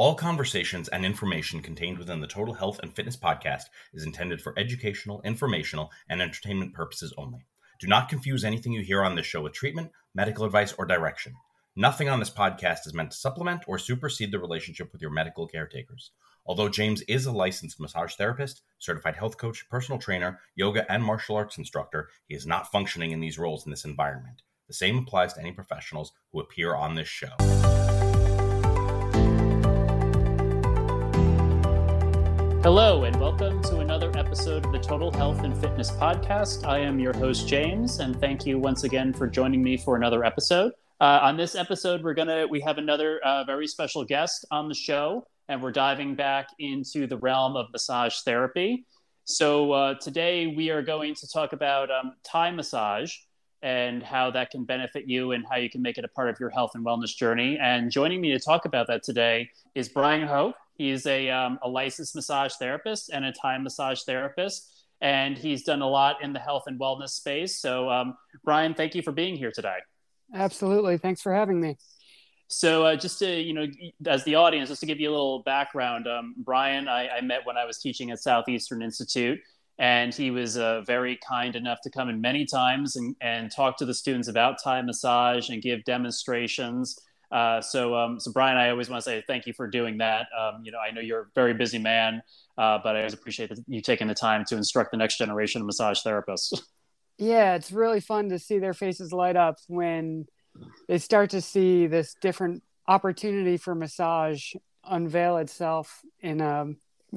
All conversations and information contained within the Total Health and Fitness podcast is intended for educational, informational, and entertainment purposes only. Do not confuse anything you hear on this show with treatment, medical advice, or direction. Nothing on this podcast is meant to supplement or supersede the relationship with your medical caretakers. Although James is a licensed massage therapist, certified health coach, personal trainer, yoga, and martial arts instructor, he is not functioning in these roles in this environment. The same applies to any professionals who appear on this show. Hello, and welcome to another episode of the Total Health and Fitness Podcast. I am your host, James, and thank you once again for joining me for another episode. Uh, on this episode, we're gonna we have another uh, very special guest on the show, and we're diving back into the realm of massage therapy. So uh, today we are going to talk about um, Thai massage and how that can benefit you and how you can make it a part of your health and wellness journey. And joining me to talk about that today is Brian Hoke. He's a, um, a licensed massage therapist and a Thai massage therapist, and he's done a lot in the health and wellness space. So, um, Brian, thank you for being here today. Absolutely. Thanks for having me. So, uh, just to, you know, as the audience, just to give you a little background, um, Brian, I, I, met when I was teaching at Southeastern Institute, and he was uh, very kind enough to come in many times and, and talk to the students about Thai massage and give demonstrations. Uh, so, um, so Brian, I always want to say thank you for doing that. Um, you know, I know you're a very busy man, uh, but I always appreciate that you taking the time to instruct the next generation of massage therapists. Yeah, it's really fun to see their faces light up when they start to see this different opportunity for massage unveil itself in a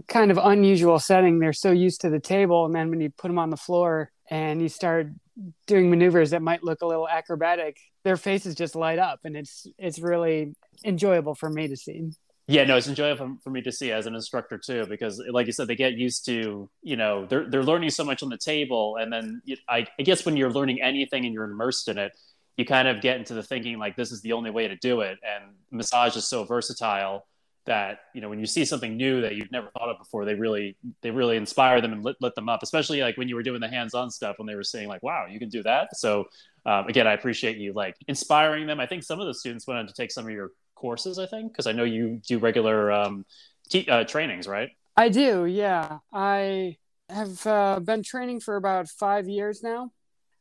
kind of unusual setting. They're so used to the table, and then when you put them on the floor and you start doing maneuvers that might look a little acrobatic, their faces just light up, and it's it's really enjoyable for me to see. Yeah, no, it's enjoyable for me to see as an instructor too, because like you said, they get used to you know they're they're learning so much on the table, and then I, I guess when you're learning anything and you're immersed in it, you kind of get into the thinking like this is the only way to do it, and massage is so versatile that you know when you see something new that you've never thought of before they really they really inspire them and lit, lit them up especially like when you were doing the hands-on stuff when they were saying like wow you can do that. So um, again i appreciate you like inspiring them. I think some of the students went on to take some of your courses i think because i know you do regular um, t- uh, trainings right? I do yeah. I have uh, been training for about five years now.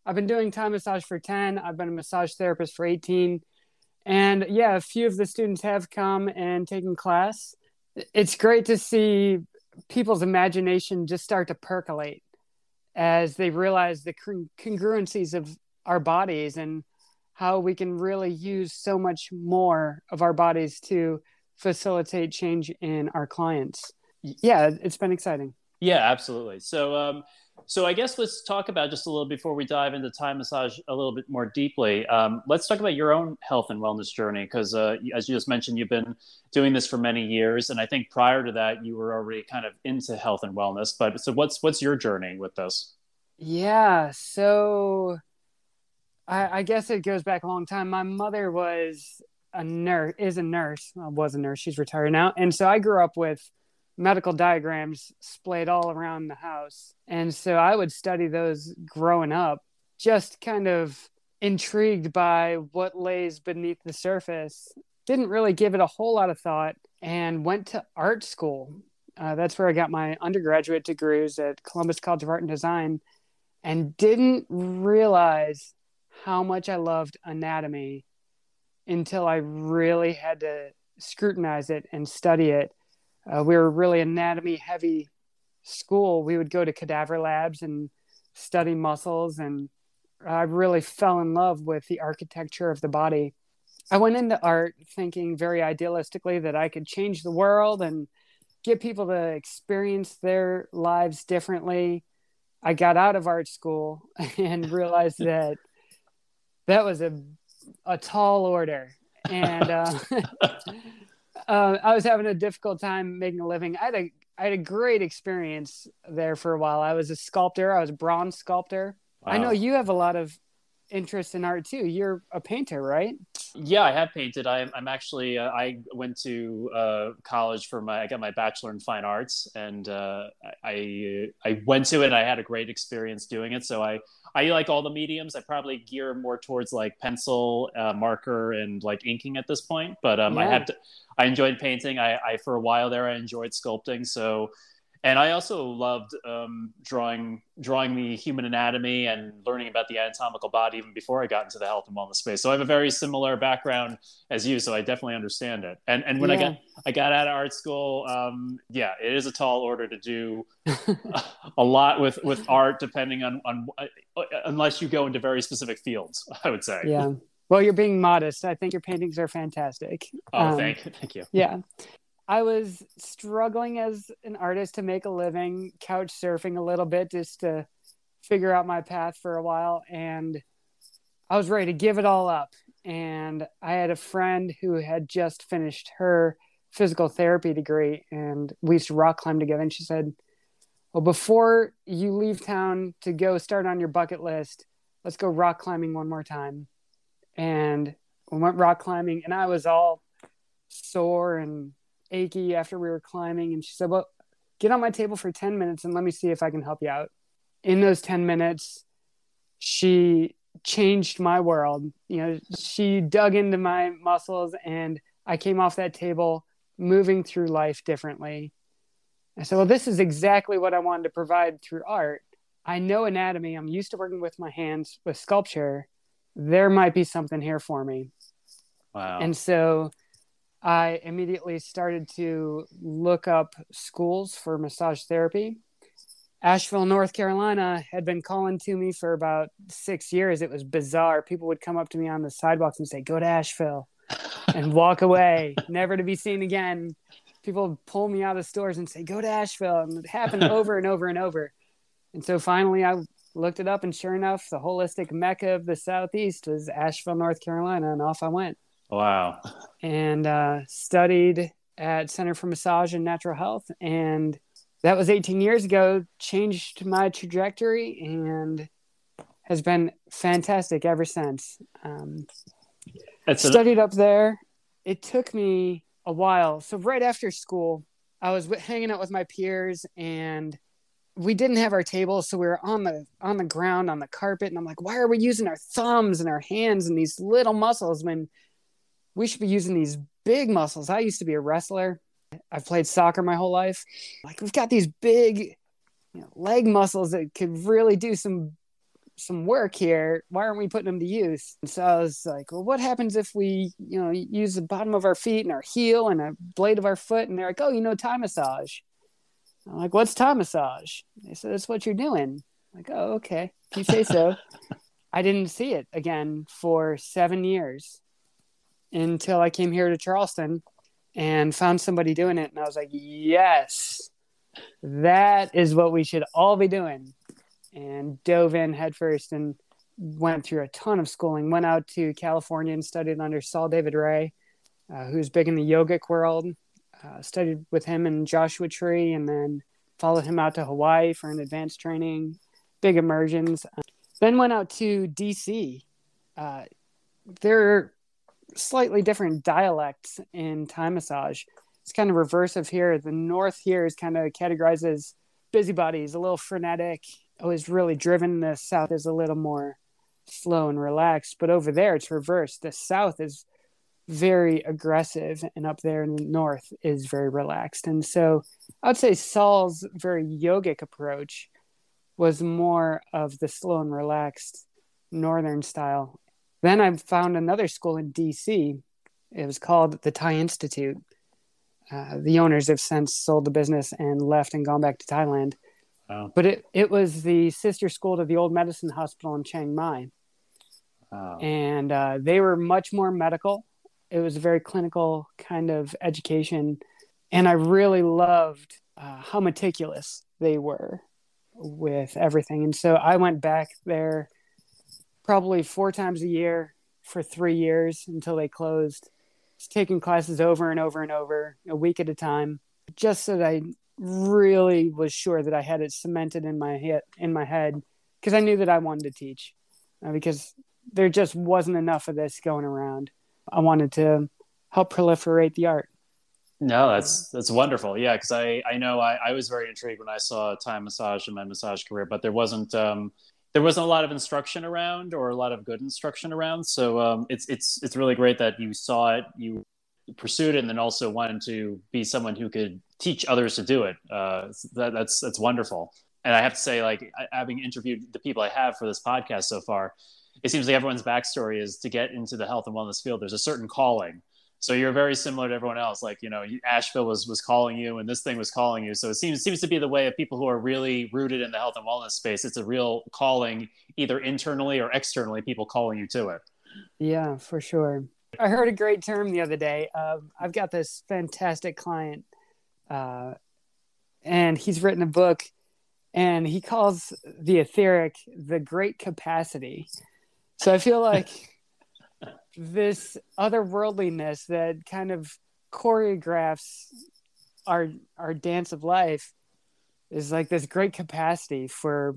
I've been doing Thai massage for 10 i've been a massage therapist for 18 and yeah, a few of the students have come and taken class. It's great to see people's imagination just start to percolate as they realize the congruencies of our bodies and how we can really use so much more of our bodies to facilitate change in our clients. Yeah, it's been exciting. Yeah, absolutely. So, um, so I guess let's talk about just a little before we dive into Thai massage a little bit more deeply. Um, let's talk about your own health and wellness journey because, uh, as you just mentioned, you've been doing this for many years, and I think prior to that, you were already kind of into health and wellness. But so, what's what's your journey with this? Yeah, so I, I guess it goes back a long time. My mother was a nurse, is a nurse, well, was a nurse. She's retired now, and so I grew up with medical diagrams splayed all around the house. And so I would study those growing up, just kind of intrigued by what lays beneath the surface. Didn't really give it a whole lot of thought and went to art school. Uh, that's where I got my undergraduate degrees at Columbus College of Art and Design and didn't realize how much I loved anatomy until I really had to scrutinize it and study it uh, we were really anatomy heavy school. We would go to cadaver labs and study muscles, and I really fell in love with the architecture of the body. I went into art thinking very idealistically that I could change the world and get people to experience their lives differently. I got out of art school and realized that that was a a tall order, and uh, uh, I was having a difficult time making a living. I had a I had a great experience there for a while. I was a sculptor. I was a bronze sculptor. Wow. I know you have a lot of interest in art too. You're a painter, right? Yeah, I have painted. I'm, I'm actually, uh, I went to uh, college for my, I got my bachelor in fine arts and uh, I, I went to it. I had a great experience doing it. So I, I like all the mediums. I probably gear more towards like pencil, uh, marker, and like inking at this point. But um, yeah. I have to, I enjoyed painting. I, I, for a while there, I enjoyed sculpting. So and I also loved um, drawing drawing the human anatomy and learning about the anatomical body even before I got into the health and wellness space. So I have a very similar background as you, so I definitely understand it. And and when yeah. I got I got out of art school, um, yeah, it is a tall order to do a lot with with art, depending on on uh, unless you go into very specific fields. I would say. Yeah. Well, you're being modest. I think your paintings are fantastic. Oh, um, thank, thank you. Yeah. I was struggling as an artist to make a living, couch surfing a little bit just to figure out my path for a while. And I was ready to give it all up. And I had a friend who had just finished her physical therapy degree, and we used to rock climb together. And she said, Well, before you leave town to go start on your bucket list, let's go rock climbing one more time. And we went rock climbing, and I was all sore and achy after we were climbing. And she said, Well, get on my table for 10 minutes and let me see if I can help you out. In those 10 minutes, she changed my world. You know, she dug into my muscles and I came off that table moving through life differently. I said, Well, this is exactly what I wanted to provide through art. I know anatomy. I'm used to working with my hands with sculpture. There might be something here for me. Wow. And so I immediately started to look up schools for massage therapy. Asheville, North Carolina had been calling to me for about six years. It was bizarre. People would come up to me on the sidewalks and say, Go to Asheville and walk away, never to be seen again. People would pull me out of stores and say, Go to Asheville. And it happened over and over and over. And so finally, I looked it up, and sure enough, the holistic mecca of the Southeast was Asheville, North Carolina. And off I went. Wow. And uh, studied at Center for Massage and Natural Health. And that was 18 years ago, changed my trajectory and has been fantastic ever since. Um, studied up there. It took me a while. So, right after school, I was hanging out with my peers and we didn't have our tables so we were on the on the ground on the carpet and i'm like why are we using our thumbs and our hands and these little muscles when we should be using these big muscles. I used to be a wrestler. I've played soccer my whole life. Like we've got these big you know, leg muscles that could really do some some work here. Why aren't we putting them to use? And so I was like, well, what happens if we, you know, use the bottom of our feet and our heel and a blade of our foot? And they're like, oh, you know, Thai massage. I'm like, what's Thai massage? They said, that's what you're doing. I'm like, oh, okay. If you say so. I didn't see it again for seven years until I came here to Charleston and found somebody doing it. And I was like, yes, that is what we should all be doing. And dove in headfirst and went through a ton of schooling. Went out to California and studied under Saul David Raye, uh, who's big in the yogic world. Uh, studied with him in Joshua Tree and then followed him out to Hawaii for an advanced training, big immersions. Then went out to DC. Uh, there slightly different dialects in Thai massage. It's kind of reverse of here. The north here is kind of categorized as busybodies, a little frenetic, always really driven. The south is a little more slow and relaxed. But over there, it's reversed. The south is very aggressive, and up there in the north is very relaxed. And so I would say Saul's very yogic approach was more of the slow and relaxed northern style then I found another school in DC. It was called the Thai Institute. Uh, the owners have since sold the business and left and gone back to Thailand. Wow. But it, it was the sister school to the Old Medicine Hospital in Chiang Mai. Wow. And uh, they were much more medical. It was a very clinical kind of education. And I really loved uh, how meticulous they were with everything. And so I went back there probably four times a year for three years until they closed. Just taking classes over and over and over, a week at a time, just so that I really was sure that I had it cemented in my head. In my head, because I knew that I wanted to teach, uh, because there just wasn't enough of this going around. I wanted to help proliferate the art. No, that's that's wonderful. Yeah, because I I know I, I was very intrigued when I saw Thai massage in my massage career, but there wasn't um, there wasn't a lot of instruction around or a lot of good instruction around. So um, it's it's it's really great that you saw it, you pursued it, and then also wanted to be someone who could teach others to do it. Uh, that, that's that's wonderful. And I have to say, like having interviewed the people I have for this podcast so far, it seems like everyone's backstory is to get into the health and wellness field. There's a certain calling so you're very similar to everyone else. Like you know, Asheville was was calling you, and this thing was calling you. So it seems seems to be the way of people who are really rooted in the health and wellness space. It's a real calling, either internally or externally. People calling you to it. Yeah, for sure. I heard a great term the other day. Uh, I've got this fantastic client, uh, and he's written a book, and he calls the etheric the great capacity. So I feel like this otherworldliness that kind of choreographs our our dance of life is like this great capacity for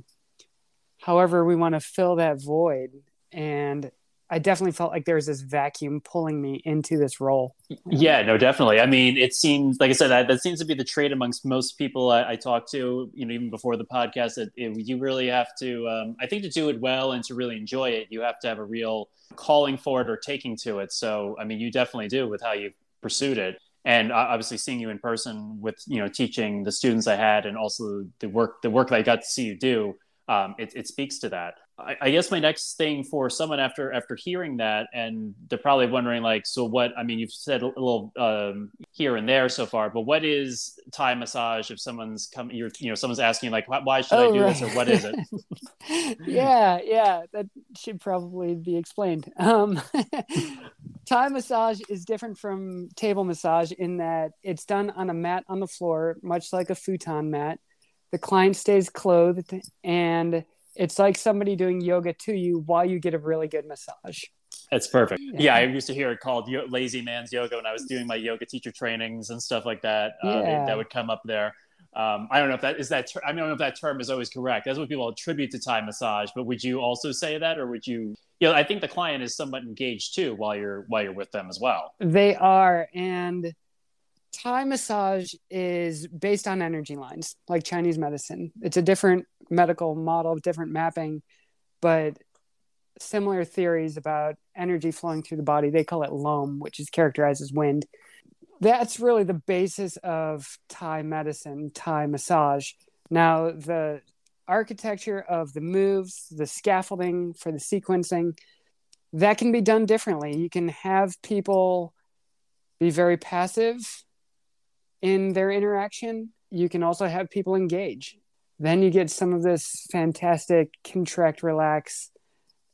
however we want to fill that void. And I definitely felt like there was this vacuum pulling me into this role. Yeah, no, definitely. I mean, it seems like I said that that seems to be the trait amongst most people I, I talk to. You know, even before the podcast, that you really have to. Um, I think to do it well and to really enjoy it, you have to have a real calling for it or taking to it. So, I mean, you definitely do with how you pursued it and obviously seeing you in person with you know teaching the students I had and also the work the work that I got to see you do um, it, it speaks to that. I, I, guess my next thing for someone after after hearing that, and they're probably wondering like, so what? I mean, you've said a little um, here and there so far, but what is Thai massage? If someone's come, you're you know, someone's asking like, why should oh, I do right. this or what is it? yeah, yeah, that should probably be explained. Um, Thai massage is different from table massage in that it's done on a mat on the floor, much like a futon mat the client stays clothed and it's like somebody doing yoga to you while you get a really good massage that's perfect yeah, i used to hear it called lazy man's yoga when i was doing my yoga teacher trainings and stuff like that uh, yeah. that would come up there um, I don't know if that is that. Ter- I, mean, I don't know if that term is always correct. That's what people attribute to Thai massage. But would you also say that, or would you? You know, I think the client is somewhat engaged too while you're while you're with them as well. They are, and Thai massage is based on energy lines, like Chinese medicine. It's a different medical model, different mapping, but similar theories about energy flowing through the body. They call it lom, which is characterized as wind. That's really the basis of Thai medicine, Thai massage. Now, the architecture of the moves, the scaffolding for the sequencing, that can be done differently. You can have people be very passive in their interaction, you can also have people engage. Then you get some of this fantastic contract, relax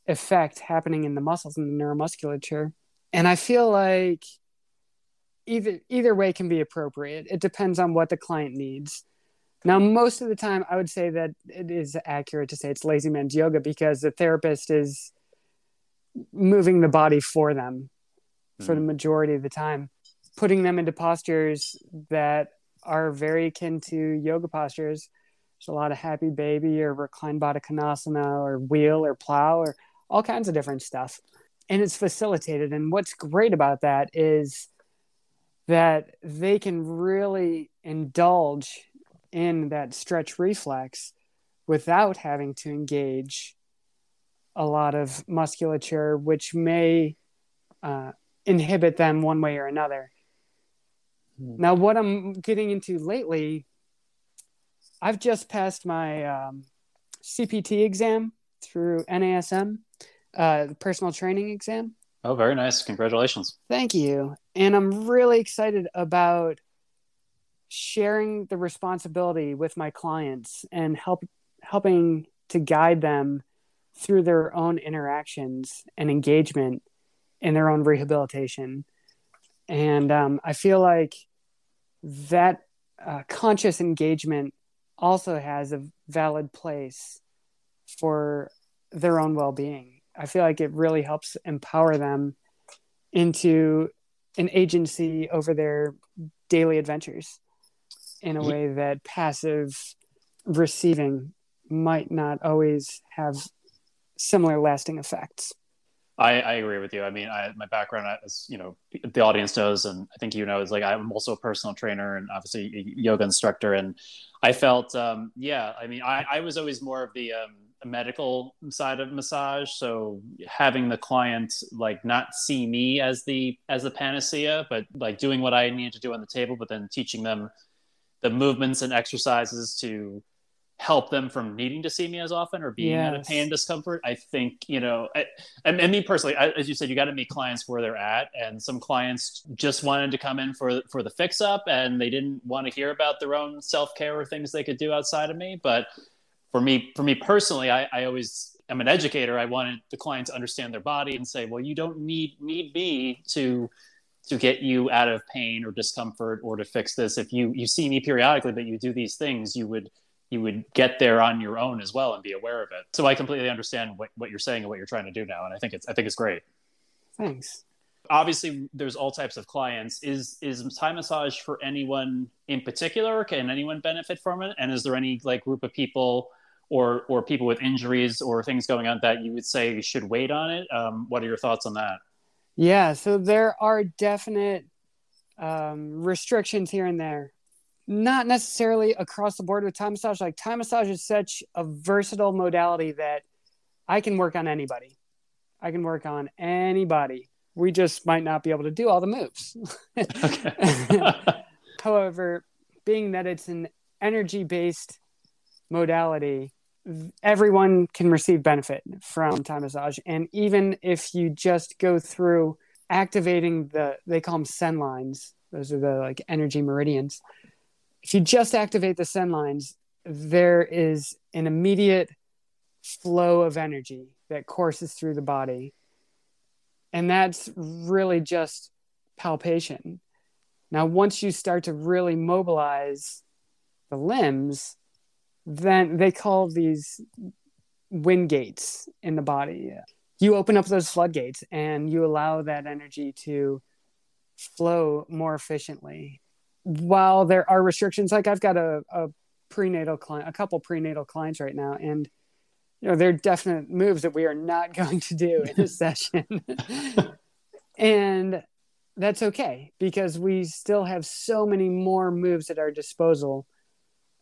effect happening in the muscles and the neuromusculature. And I feel like either either way can be appropriate. It depends on what the client needs. Now, most of the time, I would say that it is accurate to say it's lazy man's yoga because the therapist is moving the body for them mm-hmm. for the hmm. majority of the time putting them into postures that are very akin to yoga postures. There's a lot of happy baby or reclined baddha konasana or wheel or plow or all kinds of different stuff. And it's facilitated. And what's great about that is that they can really indulge in that stretch reflex without having to engage a lot of musculature, which may uh, inhibit them one way or another. Hmm. Now, what I'm getting into lately, I've just passed my um, CPT exam through NASM, uh, personal training exam. Oh, very nice. Congratulations. Thank you. And I'm really excited about sharing the responsibility with my clients and help helping to guide them through their own interactions and engagement in their own rehabilitation. And um, I feel like that uh, conscious engagement also has a valid place for their own well-being. I feel like it really helps empower them into an agency over their daily adventures in a way that passive receiving might not always have similar lasting effects I, I agree with you. I mean, I, my background, as you know, the audience knows, and I think you know, is like I'm also a personal trainer and obviously a yoga instructor. And I felt, um, yeah, I mean, I, I was always more of the um, medical side of massage. So having the client like not see me as the as the panacea, but like doing what I needed to do on the table, but then teaching them the movements and exercises to help them from needing to see me as often or being yes. out of pain and discomfort. I think, you know, I, and, and me personally, I, as you said, you got to meet clients where they're at. And some clients just wanted to come in for, for the fix up and they didn't want to hear about their own self-care or things they could do outside of me. But for me, for me personally, I, I always, I'm an educator. I wanted the client to understand their body and say, well, you don't need, need me to, to get you out of pain or discomfort or to fix this. If you, you see me periodically, but you do these things, you would, you would get there on your own as well and be aware of it. So I completely understand what, what you're saying and what you're trying to do now. And I think it's, I think it's great. Thanks. Obviously there's all types of clients. Is, is Thai massage for anyone in particular? Can anyone benefit from it? And is there any like group of people or, or people with injuries or things going on that you would say should wait on it? Um, what are your thoughts on that? Yeah, so there are definite um, restrictions here and there not necessarily across the board with Thai massage. Like Thai massage is such a versatile modality that I can work on anybody. I can work on anybody. We just might not be able to do all the moves. However, being that it's an energy based modality, everyone can receive benefit from Thai massage. And even if you just go through activating the, they call them sen lines, those are the like energy meridians if you just activate the sen lines, there is an immediate flow of energy that courses through the body. And that's really just palpation. Now, once you start to really mobilize the limbs, then they call these wind gates in the body. You open up those floodgates and you allow that energy to flow more efficiently while there are restrictions, like I've got a, a prenatal client, a couple prenatal clients right now, and you know, there are definite moves that we are not going to do in a session. and that's okay because we still have so many more moves at our disposal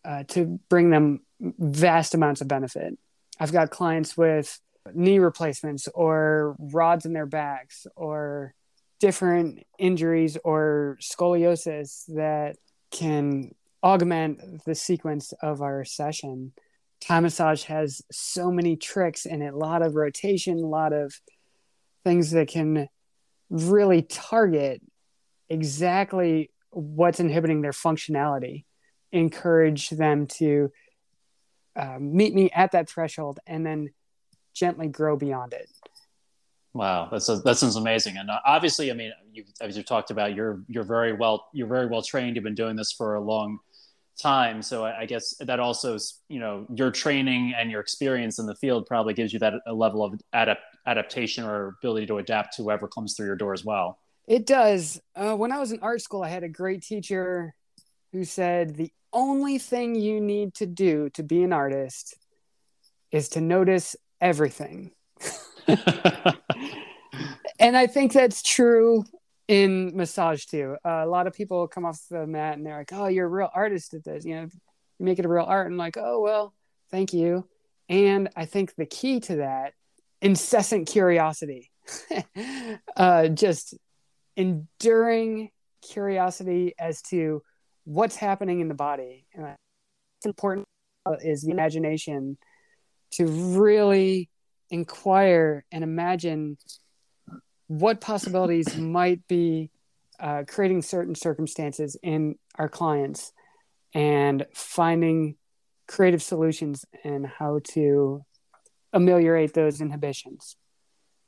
uh, to bring them vast amounts of benefit. I've got clients with knee replacements or rods in their backs or different injuries or scoliosis that can augment the sequence of our session. Thai massage has so many tricks in it, a lot of rotation, a lot of things that can really target exactly what's inhibiting their functionality, encourage them to uh, meet me at that threshold and then gently grow beyond it. Wow, that's a, that sounds amazing. And uh, obviously, I mean, you, as you talked about, you're you're very well you're very well trained. You've been doing this for a long time, so I, I guess that also you know your training and your experience in the field probably gives you that a level of adapt, adaptation or ability to adapt to whoever comes through your door as well. It does. Uh, when I was in art school, I had a great teacher who said the only thing you need to do to be an artist is to notice everything. and I think that's true in massage too. Uh, a lot of people come off the mat and they're like, "Oh, you're a real artist at this. You know, you make it a real art." And I'm like, "Oh well, thank you." And I think the key to that incessant curiosity, uh, just enduring curiosity as to what's happening in the body. And what's important is the imagination to really inquire and imagine what possibilities might be uh, creating certain circumstances in our clients and finding creative solutions and how to ameliorate those inhibitions.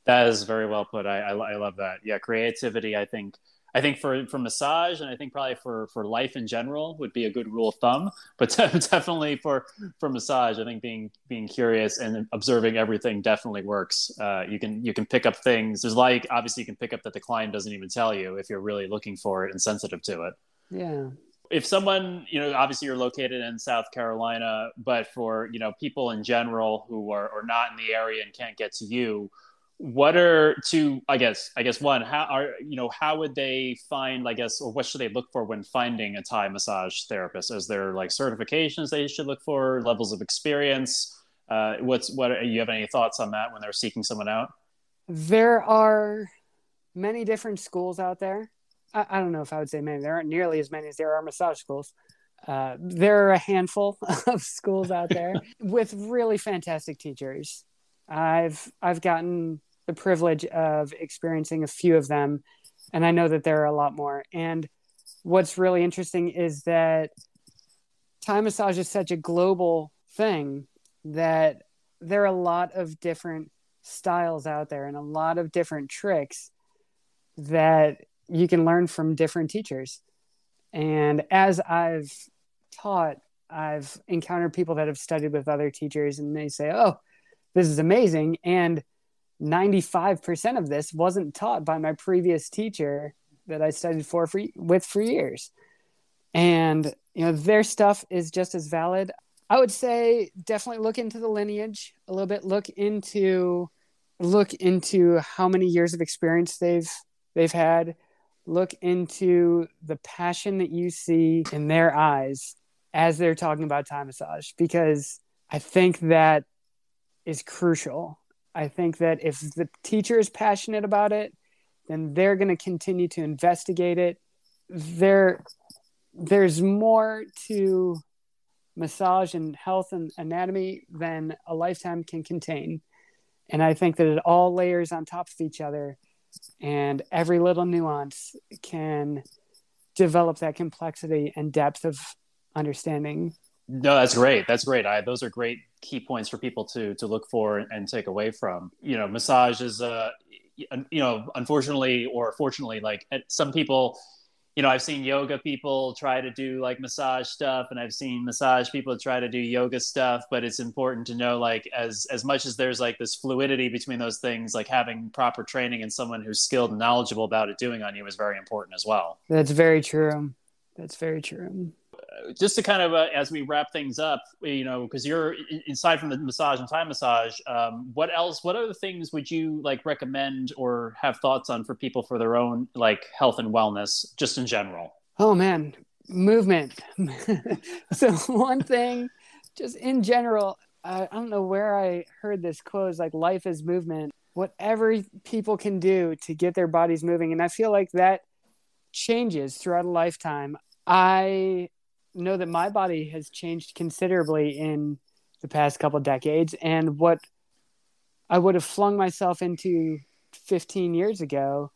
That is very well put. I, I, I love that. Yeah, creativity, I think, I think for for massage and I think probably for for life in general would be a good rule of thumb. But definitely for for massage, I think being being curious and observing everything definitely works. Uh, you can you can pick up things. There's like obviously you can pick up that the client doesn't even tell you if you're really looking for it and sensitive to it. Yeah. If someone, you know, obviously you're located in South Carolina, but for you know people in general who are, are not in the area and can't get to you, what are two i guess i guess one how are you know how would they find i guess or what should they look for when finding a thai massage therapist? Is there like certifications they should look for levels of experience? Uh, what's what you have any thoughts on that when they're seeking someone out? There are many different schools out there. I, I, don't know if i would say many. There aren't nearly as many as there are massage schools. Uh, there are a handful of schools out there with really fantastic teachers. I've i've gotten the privilege of experiencing a few of them, and I know that there are a lot more. And what's really interesting is that Thai massage is such a global thing that there are a lot of different styles out there and a lot of different tricks that you can learn from different teachers. And as I've taught, I've encountered people that have studied with other teachers and they say, Oh, this is amazing. And 95% of this wasn't taught by my previous teacher that I studied for, for with for years. And you know, their stuff is just as valid. I would say definitely look into the lineage a little bit, look into look into how many years of experience they've they've had, look into the passion that you see in their eyes as they're talking about Thai massage because I think that is crucial I think that if the teacher is passionate about it, then they're going to continue to investigate it. There, there's more to massage and health and anatomy than a lifetime can contain. And I think that it all layers on top of each other, and every little nuance can develop that complexity and depth of understanding no, that's great. That's great. I, those are great key points for people to to look for and take away from. You know, massage is uh, you know, unfortunately or fortunately, like some people, you know, I've seen yoga people try to do like massage stuff, and I've seen massage people try to do yoga stuff. But it's important to know, like, as as much as there's like this fluidity between those things, like having proper training and someone who's skilled and knowledgeable about it doing on you is very important as well. That's very true. That's very true just to kind of uh, as we wrap things up, you know, because you're inside from the massage and Thai massage. Um, what else? What other things would you like recommend or have thoughts on for people for their own like health and wellness, just in general? Oh man, movement. so one thing, just in general, I don't know where I heard this quote. Is like life is movement. Whatever people can do to get their bodies moving, and I feel like that changes throughout a lifetime. I know that my body has changed considerably in the past couple decades and what I would have flung myself into 15 years ago,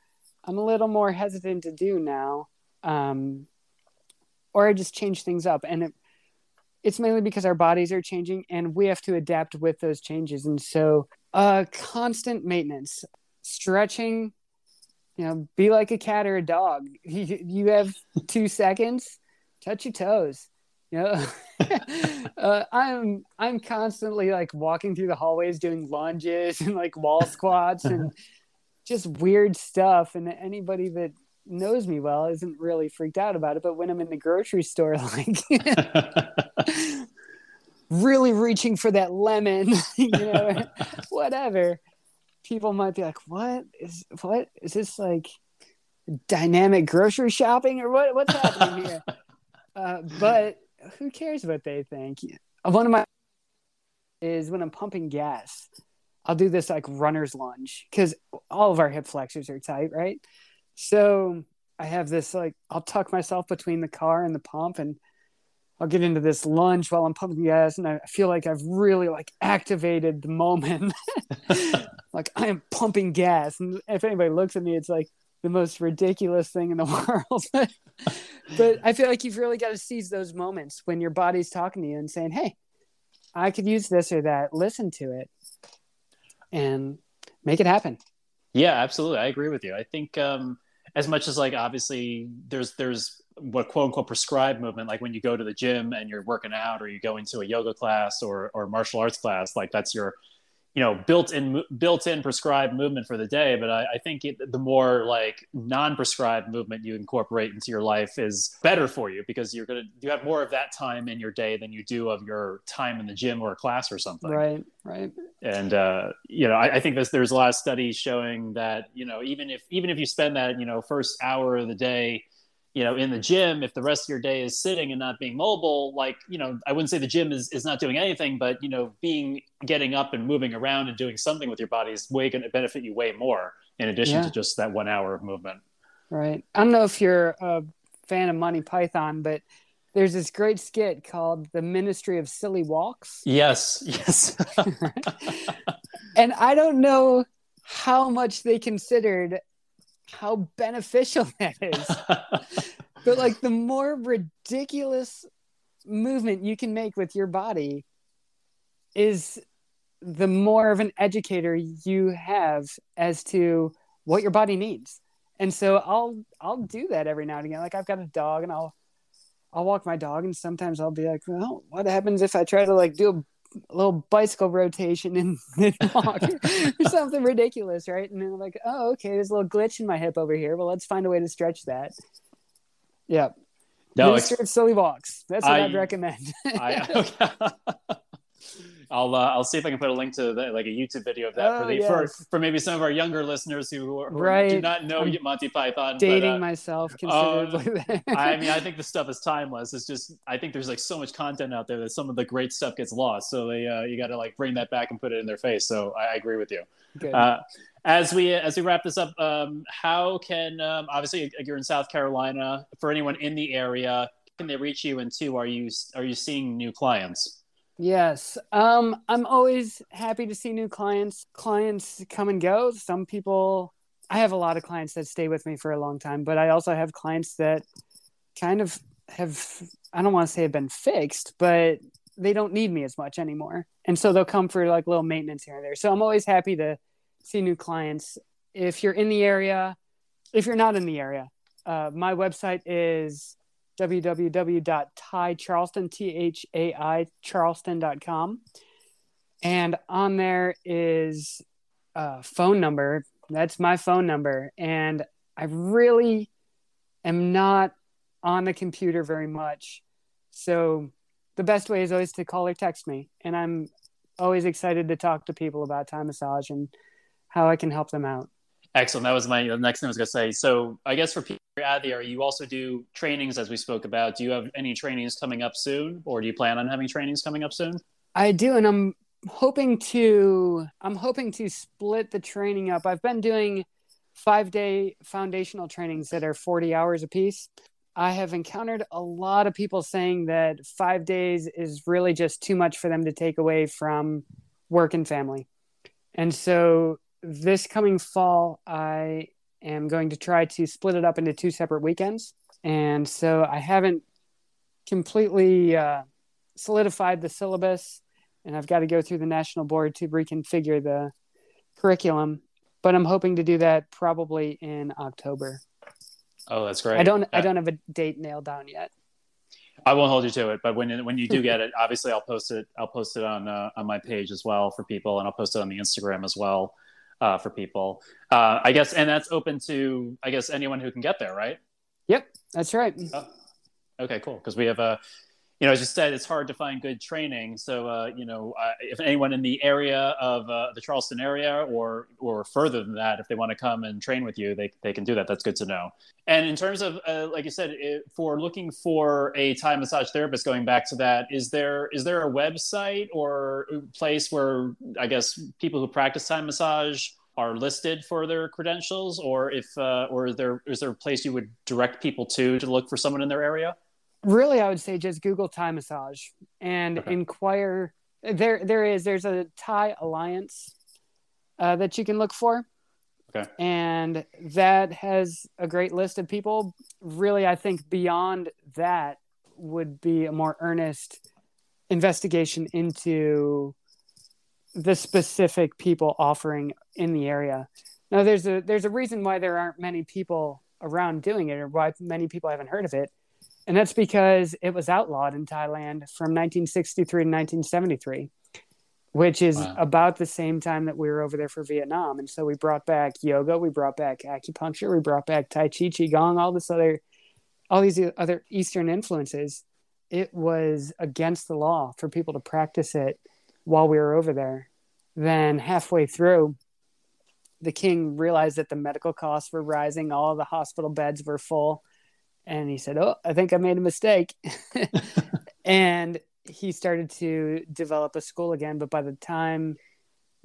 I'm a little more hesitant to do now. Um, or I just change things up. And it, it's mainly because our bodies are changing and we have to adapt with those changes. And so, uh, constant maintenance, stretching, you know, be like a cat or a dog. You, you have two seconds, touch your toes. You know, uh, I'm I'm constantly like walking through the hallways doing lunges and like wall squats and just weird stuff. And anybody that knows me well isn't really freaked out about it. But when I'm in the grocery store, like really reaching for that lemon, you know, whatever, people might be like, "What is what is this like?" dynamic grocery shopping or what what's happening here uh, but who cares what they think? One of my is when I'm pumping gas, I'll do this like runner's lunge because all of our hip flexors are tight, right? So I have this like I'll tuck myself between the car and the pump and I'll get into this lunge while I'm pumping gas and I feel like I've really like activated the moment. like I am pumping gas. And if anybody looks at me, it's like the most ridiculous thing in the world. But I feel like you've really got to seize those moments when your body's talking to you and saying, Hey, I could use this or that. Listen to it and make it happen. Yeah, absolutely. I agree with you. I think um, as much as like obviously there's there's what quote unquote prescribed movement, like when you go to the gym and you're working out or you go into a yoga class or or martial arts class, like that's your you know built in built in prescribed movement for the day but i, I think it, the more like non-prescribed movement you incorporate into your life is better for you because you're gonna you have more of that time in your day than you do of your time in the gym or a class or something. Right right. And uh, you know I, I think there's there's a lot of studies showing that you know even if even if you spend that you know first hour of the day you know in the gym if the rest of your day is sitting and not being mobile like you know i wouldn't say the gym is, is not doing anything but you know being getting up and moving around and doing something with your body is way going to benefit you way more in addition yeah. to just that one hour of movement. Right. I don't know if you're a fan of monty python but there's this great skit called the ministry of silly walks. Yes yes. And i don't know how much they considered how beneficial that is. but like the more ridiculous movement you can make with your body is the more of an educator you have as to what your body needs. And so I'll I'll do that every now and again. Like I've got a dog and I'll I'll walk my dog and sometimes I'll be like, well, what happens if I try to like do a a little bicycle rotation in then walk or something ridiculous, right? And I'm like, oh, okay, there's a little glitch in my hip over here. Well, let's find a way to stretch that. Yeah. No, it's, silly walks. That's what I, would recommend. I, okay. I'll uh, I'll see if I can put a link to the, like a YouTube video of that oh, for the yes. for, for maybe some of our younger listeners who, who right. do not know I'm Monty Python. Dating but, uh, myself considerably. Uh, I mean, I think the stuff is timeless. It's just I think there's like so much content out there that some of the great stuff gets lost. So they uh, you got to like bring that back and put it in their face. So I, I agree with you. Uh, as we as we wrap this up, um, how can um, obviously you're in South Carolina. For anyone in the area, can they reach you? And two, are you are you seeing new clients? Yes. Um, I'm always happy to see new clients. Clients come and go. Some people, I have a lot of clients that stay with me for a long time, but I also have clients that kind of have, I don't want to say have been fixed, but they don't need me as much anymore. And so they'll come for like little maintenance here and there. So I'm always happy to see new clients. If you're in the area, if you're not in the area, uh, my website is www.thaicharleston, T-H-A-I, charleston.com. And on there is a phone number. That's my phone number. And I really am not on the computer very much. So the best way is always to call or text me. And I'm always excited to talk to people about Thai massage and how I can help them out. Excellent. That was my the next thing I was going to say. So I guess for people out there, you also do trainings as we spoke about. Do you have any trainings coming up soon, or do you plan on having trainings coming up soon? I do, and I'm hoping to. I'm hoping to split the training up. I've been doing five day foundational trainings that are 40 hours a piece. I have encountered a lot of people saying that five days is really just too much for them to take away from work and family. And so this coming fall, I am going to try to split it up into two separate weekends. And so I haven't completely uh, solidified the syllabus, and I've got to go through the national board to reconfigure the curriculum. But I'm hoping to do that probably in October. Oh, that's great. I don't. I don't have a date nailed down yet. I won't hold you to it, but when when you do get it, obviously I'll post it. I'll post it on uh, on my page as well for people, and I'll post it on the Instagram as well uh, for people. Uh, I guess, and that's open to I guess anyone who can get there, right? Yep, that's right. Oh, okay, cool. Because we have a you know, as you said, it's hard to find good training. So, uh, you know, uh, if anyone in the area of uh, the Charleston area or or further than that, if they want to come and train with you, they, they can do that. That's good to know. And in terms of, uh, like you said, it, for looking for a Thai massage therapist, going back to that, is there is there a website or place where I guess people who practice Thai massage are listed for their credentials, or if uh, or is there is there a place you would direct people to to look for someone in their area? Really i would say just google thai massage and okay. inquire. There there is there's a thai alliance uh, that you can look for. Okay. And that has a great list of people. Really i think beyond that would be a more earnest investigation into the specific people offering in the area. Now there's a there's a reason why there aren't many people around doing it or why many people haven't heard of it and that's because it was outlawed in Thailand from 1963 to 1973. which is Wow. about the same time that we were over there for Vietnam. And so we brought back yoga, we brought back acupuncture, we brought back Tai Chi, Qigong, all this other, all these other Eastern influences. It was against the law for people to practice it while we were over there. Then halfway through, the king realized that the medical costs were rising, all the hospital beds were full. And he said, Oh, I think I made a mistake. and he started to develop a school again. But by the time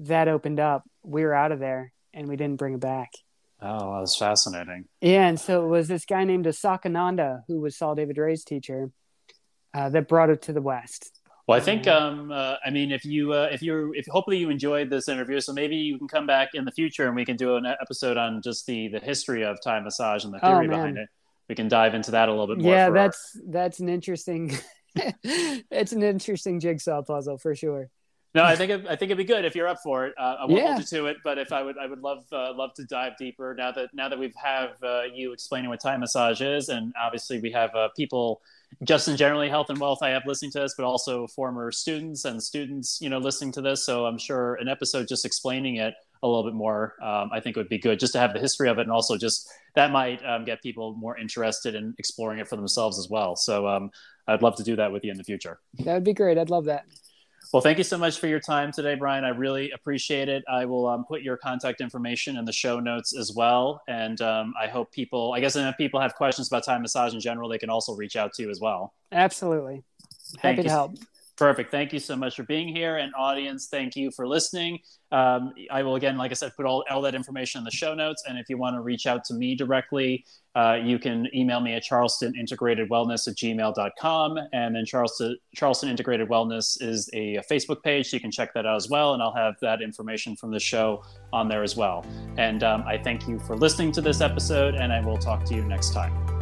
that opened up, we were out of there and we didn't bring it back. Oh, that was fascinating. Yeah, and so it was this guy named Asokananda, who was Saul David Raye's teacher, uh, that brought it to the West. Well, I think, um, uh, I mean, if you, uh, if you're, if hopefully you enjoyed this interview, so maybe you can come back in the future and we can do an episode on just the the history of Thai massage and the Oh, theory man. behind it. We can dive into that a little bit more. Yeah, for our- that's that's an interesting, it's an interesting jigsaw puzzle for sure. No, I think it, I think it'd be good if you're up for it. Uh, I won't Yeah. hold you to it, but if I would, I would love uh, love to dive deeper now that now that we've have uh, you explaining what Thai massage is, and obviously we have uh, people just in generally health and wealth I have listening to this, but also former students and students, you know, listening to this. So I'm sure an episode just explaining it a little bit more, um, I think would be good just to have the history of it, and also just that might um, get people more interested in exploring it for themselves as well. So um, I'd love to do that with you in the future. That would be great. I'd love that. Well, thank you so much for your time today, Brian. I really appreciate it. I will um, put your contact information in the show notes as well. And um, I hope people, I guess, if people have questions about Thai massage in general, they can also reach out to you as well. Absolutely. Thank Happy to you. help. Perfect. Thank you so much for being here. And audience, thank you for listening. Um, I will, again, like I said, put all, all that information in the show notes. And if you want to reach out to me directly, uh, you can email me at charlestonintegratedwellness at gmail.com. And then Charleston, Charleston Integrated Wellness is a, Facebook page. So you can check that out as well. And I'll have that information from the show on there as well. And um, I thank you for listening to this episode, and I will talk to you next time.